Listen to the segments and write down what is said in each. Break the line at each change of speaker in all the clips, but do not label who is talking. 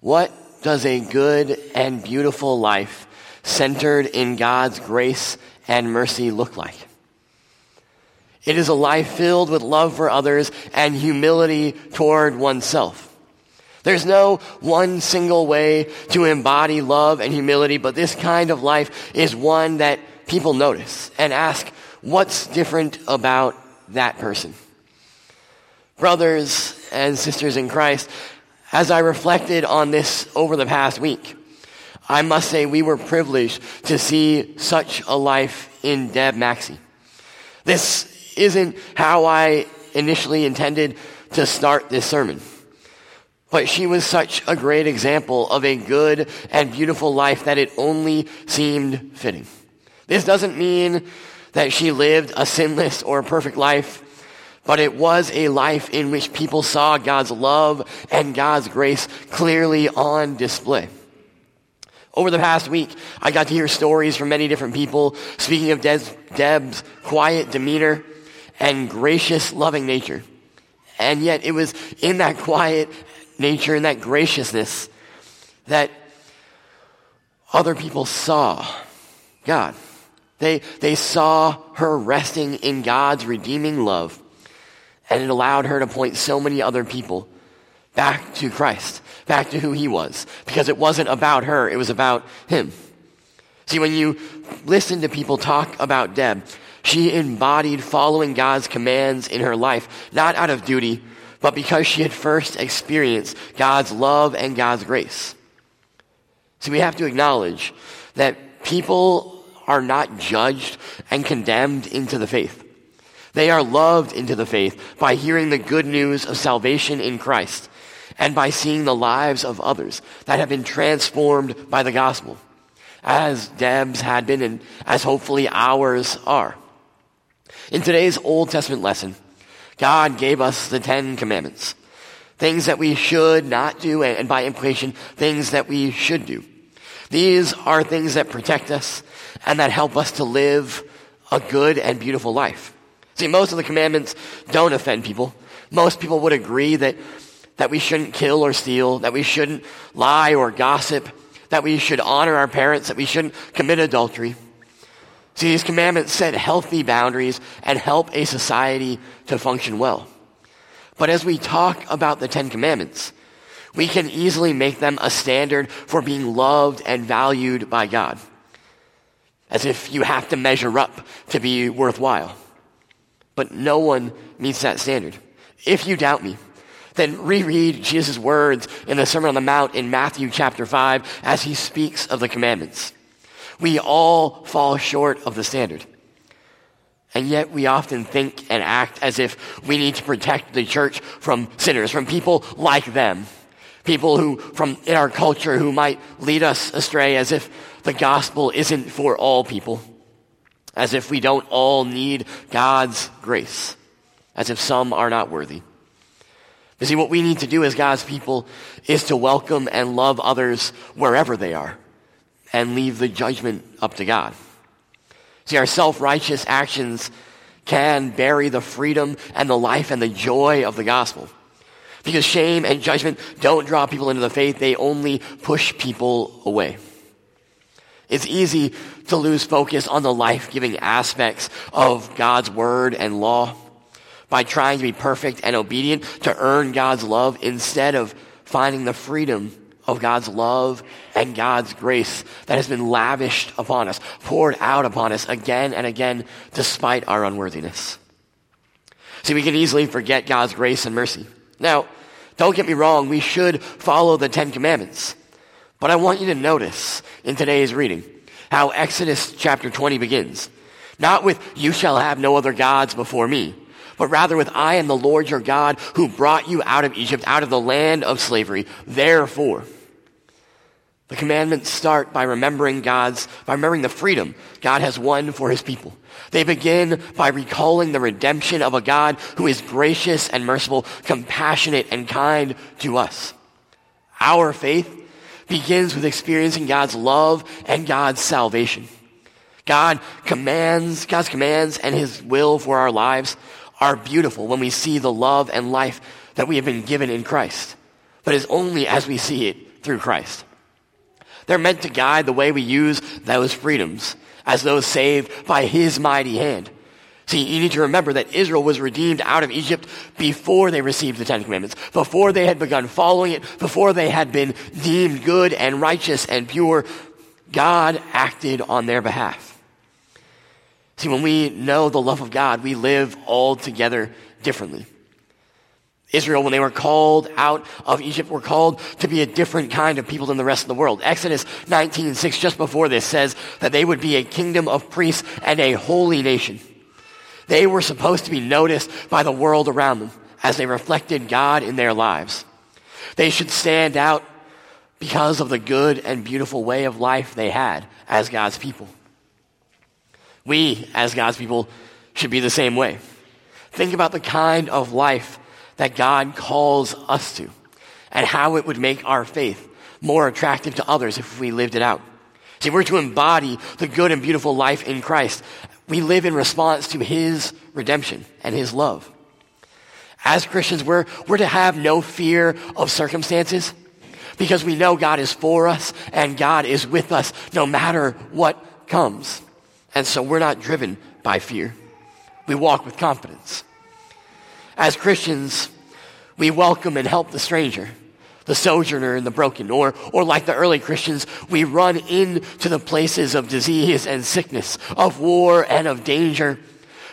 What does a good and beautiful life centered in God's grace and mercy look like? It is a life filled with love for others and humility toward oneself. There's no one single way to embody love and humility, but this kind of life is one that people notice and ask, what's different about that person? Brothers and sisters in Christ, as I reflected on this over the past week, I must say we were privileged to see such a life in Deb Maxey. This isn't how I initially intended to start this sermon. But she was such a great example of a good and beautiful life that it only seemed fitting. This doesn't mean that she lived a sinless or perfect life, but it was a life in which people saw God's love and God's grace clearly on display. Over the past week, I got to hear stories from many different people speaking of Deb's, Deb's quiet demeanor and gracious, loving nature. And yet it was in that quiet nature and that graciousness that other people saw God. They, they saw her resting in God's redeeming love, and it allowed her to point so many other people back to Christ, back to who he was, because it wasn't about her, it was about him. See, when you listen to people talk about Deb, she embodied following God's commands in her life, not out of duty, but because she had first experienced God's love and God's grace. See, we have to acknowledge that people are not judged and condemned into the faith. They are loved into the faith by hearing the good news of salvation in Christ and by seeing the lives of others that have been transformed by the gospel, as Deb's had been and as hopefully ours are. In today's Old Testament lesson, God gave us the Ten Commandments. Things that we should not do, and by implication, things that we should do. These are things that protect us and that help us to live a good and beautiful life. See, most of the commandments don't offend people. Most people would agree that, that we shouldn't kill or steal, that we shouldn't lie or gossip, that we should honor our parents, that we shouldn't commit adultery. See, these commandments set healthy boundaries and help a society to function well. But as we talk about the Ten Commandments, we can easily make them a standard for being loved and valued by God. As if you have to measure up to be worthwhile. But no one meets that standard. If you doubt me, then reread Jesus' words in the Sermon on the Mount in Matthew chapter 5 as he speaks of the commandments. We all fall short of the standard. And yet we often think and act as if we need to protect the church from sinners, from people like them. People who, from in our culture, who might lead us astray as if the gospel isn't for all people. As if we don't all need God's grace. As if some are not worthy. You see, what we need to do as God's people is to welcome and love others wherever they are and leave the judgment up to God. See, our self-righteous actions can bury the freedom and the life and the joy of the gospel. Because shame and judgment don't draw people into the faith, they only push people away. It's easy to lose focus on the life-giving aspects of God's word and law by trying to be perfect and obedient to earn God's love instead of finding the freedom of God's love and God's grace that has been lavished upon us, poured out upon us again and again, despite our unworthiness. See, we can easily forget God's grace and mercy. Now, don't get me wrong, we should follow the Ten Commandments. But I want you to notice in today's reading how Exodus chapter 20 begins. Not with, you shall have no other gods before me, but rather with, I am the Lord your God who brought you out of Egypt, out of the land of slavery. Therefore, the commandments start by remembering God's, by remembering the freedom God has won for his people. They begin by recalling the redemption of a God who is gracious and merciful, compassionate and kind to us. Our faith begins with experiencing God's love and God's salvation. God commands, God's commands and his will for our lives are beautiful when we see the love and life that we have been given in Christ. But it's only as we see it through Christ. They're meant to guide the way we use those freedoms as those saved by his mighty hand. See, you need to remember that Israel was redeemed out of Egypt before they received the Ten Commandments, before they had begun following it, before they had been deemed good and righteous and pure. God acted on their behalf. See, when we know the love of God, we live altogether differently. Israel, when they were called out of Egypt, were called to be a different kind of people than the rest of the world. Exodus 19, 6, just before this, says that they would be a kingdom of priests and a holy nation. They were supposed to be noticed by the world around them as they reflected God in their lives. They should stand out because of the good and beautiful way of life they had as God's people. We, as God's people, should be the same way. Think about the kind of life that God calls us to and how it would make our faith more attractive to others if we lived it out. See, we're to embody the good and beautiful life in Christ. We live in response to His redemption and His love. As Christians, we're, we're to have no fear of circumstances because we know God is for us and God is with us no matter what comes. And so we're not driven by fear. We walk with confidence. As Christians, we welcome and help the stranger, the sojourner and the broken, or, or like the early Christians, we run into the places of disease and sickness, of war and of danger,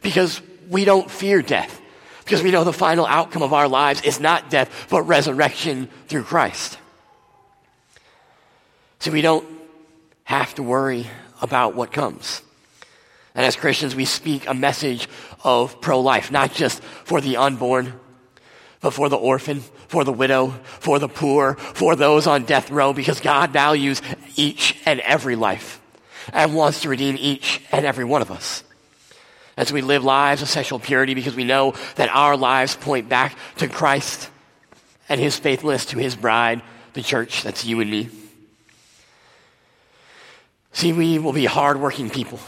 because we don't fear death, because we know the final outcome of our lives is not death, but resurrection through Christ. So we don't have to worry about what comes. And as Christians, we speak a message of pro life, not just for the unborn, but for the orphan, for the widow, for the poor, for those on death row, because God values each and every life and wants to redeem each and every one of us. As we live lives of sexual purity, because we know that our lives point back to Christ and his faithfulness to his bride, the church, that's you and me. See, we will be hardworking people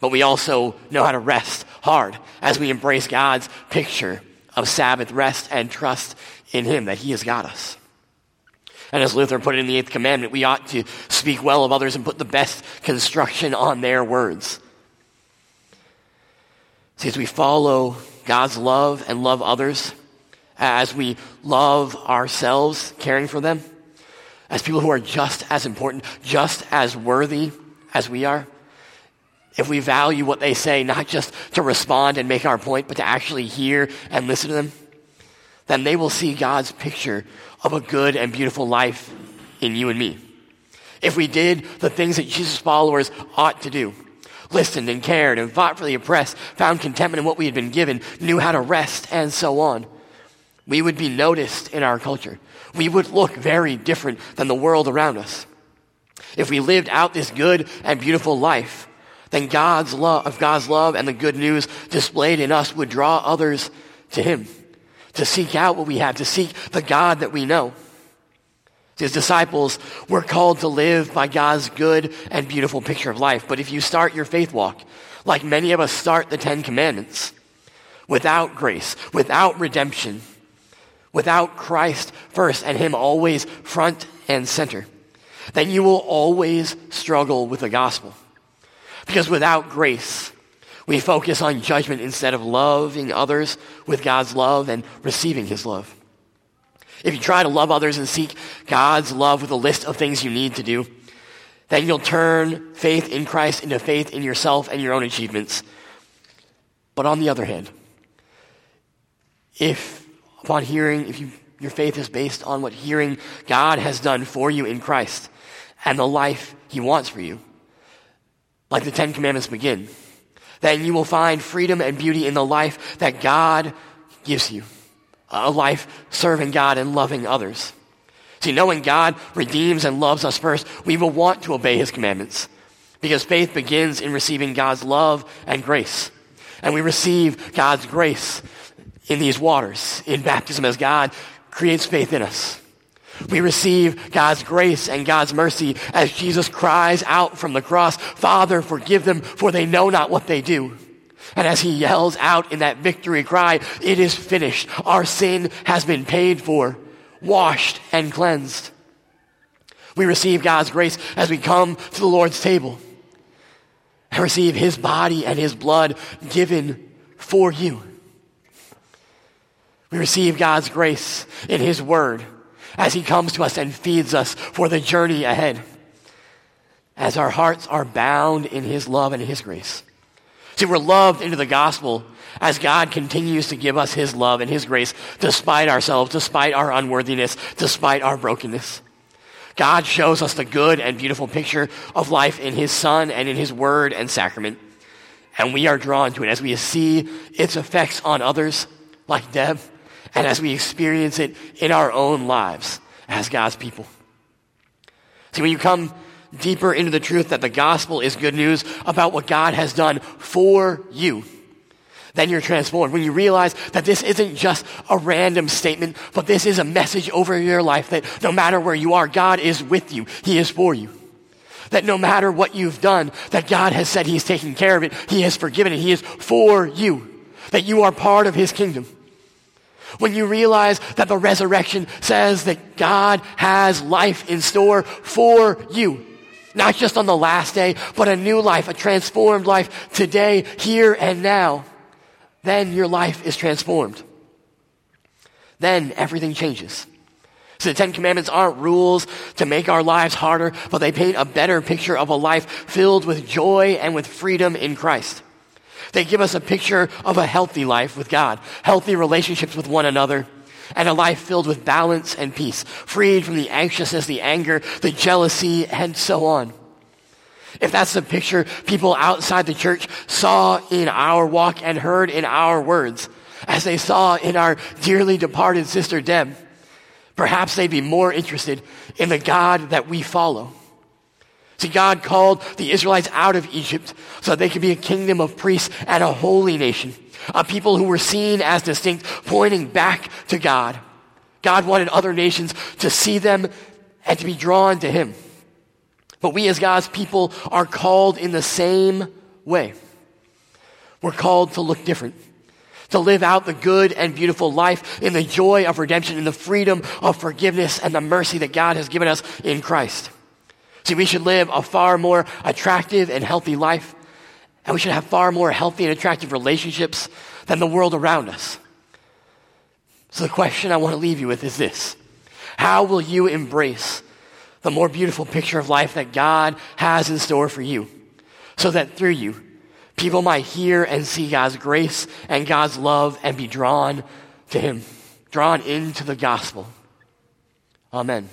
but we also know how to rest hard as we embrace God's picture of Sabbath rest and trust in Him that He has got us. And as Luther put it in the Eighth Commandment, we ought to speak well of others and put the best construction on their words. See, as we follow God's love and love others, as we love ourselves, caring for them, as people who are just as important, just as worthy as we are, if we value what they say, not just to respond and make our point, but to actually hear and listen to them, then they will see God's picture of a good and beautiful life in you and me. If we did the things that Jesus' followers ought to do, listened and cared and fought for the oppressed, found contentment in what we had been given, knew how to rest, and so on, we would be noticed in our culture. We would look very different than the world around us. If we lived out this good and beautiful life, then God's love, of God's love and the good news displayed in us would draw others to Him, to seek out what we have, to seek the God that we know. His disciples were called to live by God's good and beautiful picture of life. But if you start your faith walk, like many of us start the Ten Commandments, without grace, without redemption, without Christ first and Him always front and center, then you will always struggle with the gospel. Because without grace, we focus on judgment instead of loving others with God's love and receiving His love. If you try to love others and seek God's love with a list of things you need to do, then you'll turn faith in Christ into faith in yourself and your own achievements. But on the other hand, if upon hearing, if you, your faith is based on what hearing God has done for you in Christ and the life He wants for you, like the Ten Commandments begin, then you will find freedom and beauty in the life that God gives you. A life serving God and loving others. See, knowing God redeems and loves us first, we will want to obey His commandments. Because faith begins in receiving God's love and grace. And we receive God's grace in these waters, in baptism, as God creates faith in us. We receive God's grace and God's mercy as Jesus cries out from the cross, Father, forgive them, for they know not what they do. And as he yells out in that victory cry, it is finished. Our sin has been paid for, washed and cleansed. We receive God's grace as we come to the Lord's table and receive His body and His blood given for you. We receive God's grace in His Word as He comes to us and feeds us for the journey ahead, as our hearts are bound in His love and His grace. See, we're loved into the gospel as God continues to give us His love and His grace despite ourselves, despite our unworthiness, despite our brokenness. God shows us the good and beautiful picture of life in His Son and in His Word and sacrament. And we are drawn to it as we see its effects on others, like Deb, and as we experience it in our own lives as God's people. See, when you come deeper into the truth that the gospel is good news about what God has done for you, then you're transformed. When you realize that this isn't just a random statement, but this is a message over your life that no matter where you are, God is with you. He is for you. That no matter what you've done, that God has said He's taking care of it. He has forgiven it. He is for you. That you are part of His kingdom. When you realize that the resurrection says that God has life in store for you. Not just on the last day, but a new life, a transformed life today, here and now then your life is transformed. Then everything changes. So the Ten Commandments aren't rules to make our lives harder, but they paint a better picture of a life filled with joy and with freedom in Christ. They give us a picture of a healthy life with God, healthy relationships with one another, and a life filled with balance and peace, freed from the anxiousness, the anger, the jealousy, and so on. If that's the picture people outside the church saw in our walk and heard in our words, as they saw in our dearly departed sister Deb, perhaps they'd be more interested in the God that we follow. See, God called the Israelites out of Egypt so that they could be a kingdom of priests and a holy nation, a people who were seen as distinct, pointing back to God. God wanted other nations to see them and to be drawn to Him. But we as God's people are called in the same way. We're called to look different, to live out the good and beautiful life in the joy of redemption, in the freedom of forgiveness and the mercy that God has given us in Christ. See, we should live a far more attractive and healthy life, and we should have far more healthy and attractive relationships than the world around us. So the question I want to leave you with is this. How will you embrace the more beautiful picture of life that God has in store for you. So that through you, people might hear and see God's grace and God's love and be drawn to Him, drawn into the gospel. Amen.